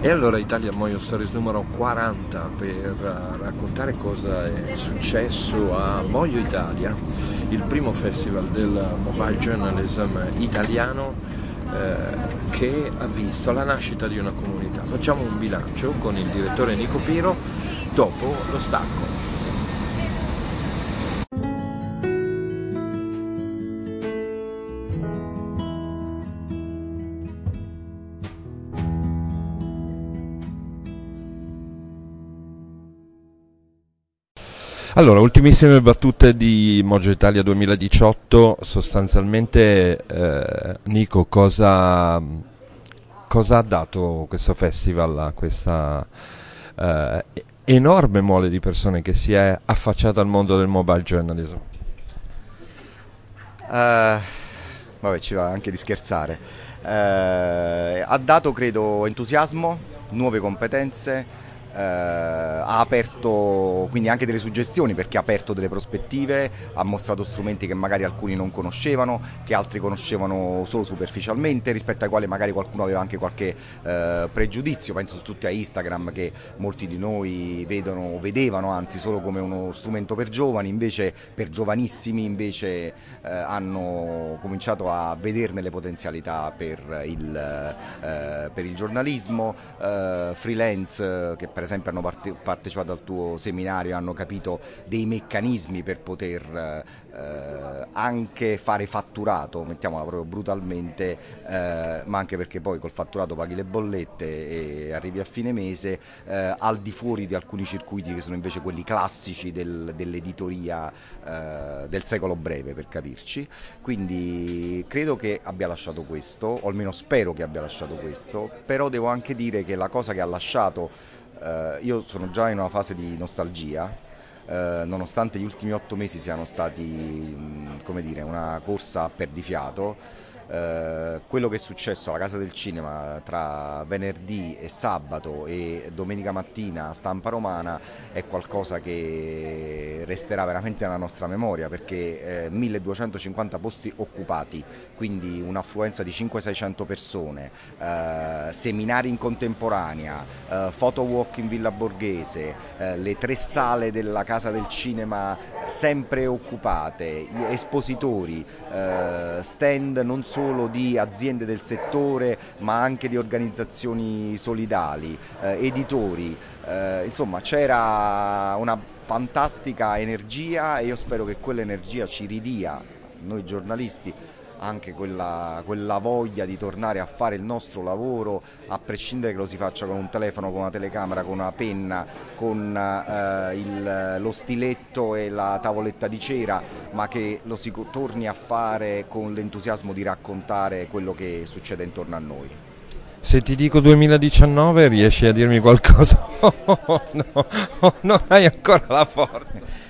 E allora Italia Moyo Stories numero 40 per eh, raccontare cosa è successo a Moyo Italia, il primo festival del mobile journalism italiano eh, che ha visto la nascita di una comunità. Facciamo un bilancio con il direttore Nico Piro dopo lo stacco. Allora, ultimissime battute di Moggio Italia 2018, sostanzialmente eh, Nico, cosa, cosa, ha dato questo festival a questa eh, enorme mole di persone che si è affacciata al mondo del mobile journalism? Uh, vabbè, ci va anche di scherzare. Uh, ha dato, credo, entusiasmo, nuove competenze, eh, ha aperto quindi anche delle suggestioni perché ha aperto delle prospettive, ha mostrato strumenti che magari alcuni non conoscevano, che altri conoscevano solo superficialmente, rispetto ai quali magari qualcuno aveva anche qualche eh, pregiudizio, penso tutti a Instagram che molti di noi vedono, vedevano anzi solo come uno strumento per giovani, invece per giovanissimi invece eh, hanno cominciato a vederne le potenzialità per il, eh, per il giornalismo, eh, freelance che per esempio hanno parte- partecipato al tuo seminario hanno capito dei meccanismi per poter eh, anche fare fatturato, mettiamola proprio brutalmente, eh, ma anche perché poi col fatturato paghi le bollette e arrivi a fine mese, eh, al di fuori di alcuni circuiti che sono invece quelli classici del, dell'editoria eh, del secolo breve per capirci. Quindi credo che abbia lasciato questo, o almeno spero che abbia lasciato questo, però devo anche dire che la cosa che ha lasciato Uh, io sono già in una fase di nostalgia, uh, nonostante gli ultimi otto mesi siano stati mh, come dire, una corsa a perdifiato eh, quello che è successo alla Casa del Cinema tra venerdì e sabato e domenica mattina a stampa romana è qualcosa che resterà veramente nella nostra memoria perché eh, 1250 posti occupati, quindi un'affluenza di 500-600 persone, eh, seminari in contemporanea, eh, photo walk in Villa Borghese, eh, le tre sale della Casa del Cinema sempre occupate, espositori, eh, stand non solo solo di aziende del settore ma anche di organizzazioni solidali, eh, editori, eh, insomma c'era una fantastica energia e io spero che quell'energia ci ridia. Noi giornalisti anche quella, quella, voglia di tornare a fare il nostro lavoro, a prescindere che lo si faccia con un telefono, con una telecamera, con una penna, con eh, il, lo stiletto e la tavoletta di cera, ma che lo si torni a fare con l'entusiasmo di raccontare quello che succede intorno a noi. Se ti dico 2019 riesci a dirmi qualcosa? Oh, no, oh, non hai ancora la forza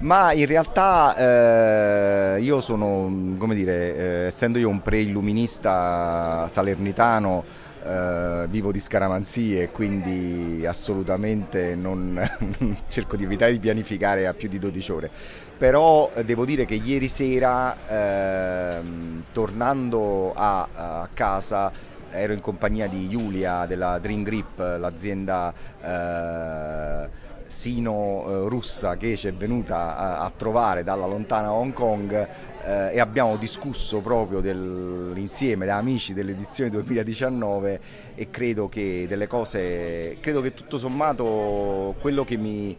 ma in realtà eh, io sono, come dire, eh, essendo io un pre-illuminista salernitano, eh, vivo di scaramanzie quindi assolutamente non cerco di evitare di pianificare a più di 12 ore. Però eh, devo dire che ieri sera, ehm, tornando a, a casa, ero in compagnia di Giulia della Dream Grip, l'azienda eh, sino-russa eh, che ci è venuta a, a, trovare dalla lontana Hong Kong eh, e abbiamo discusso proprio dell'insieme di amici dell'edizione 2019 e credo che delle cose, credo che tutto sommato quello che mi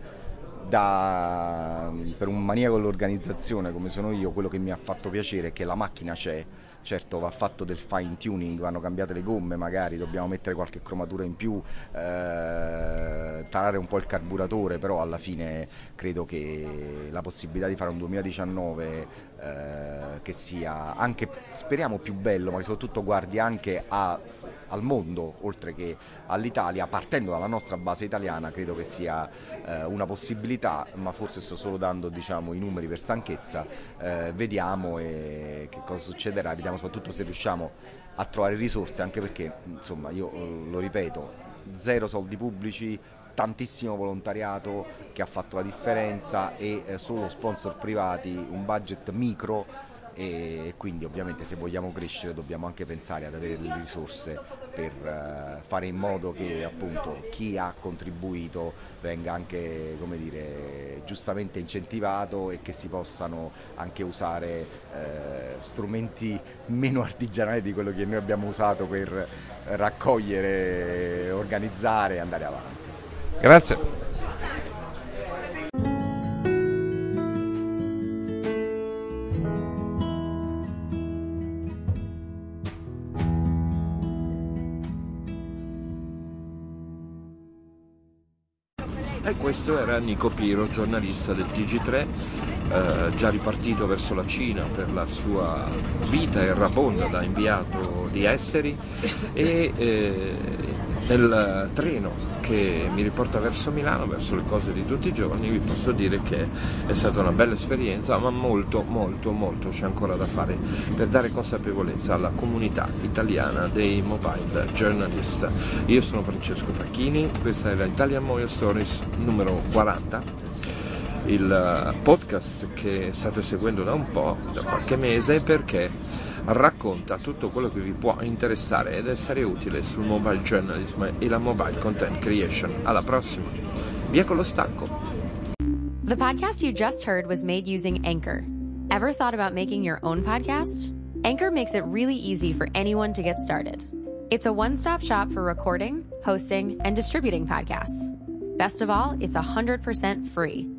da, per un maniaco dell'organizzazione come sono io, quello che mi ha fatto piacere è che la macchina c'è, certo va fatto del fine tuning, vanno cambiate le gomme magari, dobbiamo mettere qualche cromatura in più, eh, tarare un po' il carburatore, però alla fine credo che la possibilità di fare un 2019 eh, che sia anche, speriamo, più bello, ma che soprattutto guardi anche a al mondo oltre che all'Italia, partendo dalla nostra base italiana, credo che sia eh, una possibilità, ma forse sto solo dando diciamo, i numeri per stanchezza, eh, vediamo che cosa succederà, vediamo soprattutto se riusciamo a trovare risorse, anche perché insomma io eh, lo ripeto, zero soldi pubblici, tantissimo volontariato che ha fatto la differenza e eh, solo sponsor privati, un budget micro e quindi ovviamente se vogliamo crescere dobbiamo anche pensare ad avere le risorse per uh, fare in modo che appunto chi ha contribuito venga anche dire, giustamente incentivato e che si possano anche usare uh, strumenti meno artigianali di quello che noi abbiamo usato per raccogliere, organizzare e andare avanti. Grazie. E questo era Nico Piro, giornalista del TG3, eh, già ripartito verso la Cina per la sua vita errabonda da inviato di esteri. E eh, nel treno che mi riporta verso Milano, verso le cose di tutti i giorni, vi posso dire che è stata una bella esperienza, ma molto, molto, molto c'è ancora da fare per dare consapevolezza alla comunità italiana dei mobile journalist. Io sono Francesco Facchini, questa è la Italian Moyo Stories numero 40 il podcast che state seguendo da un po', da qualche mese, perché racconta tutto quello che vi può interessare ed essere utile sul mobile journalism e la mobile content creation. Alla prossima. Via con lo stacco. The podcast you just heard was made using Anchor. Ever thought about making your own podcast? Anchor makes it really easy for anyone to get started. It's a one-stop shop for recording, hosting, and distributing podcasts. Best of all, it's 100% free.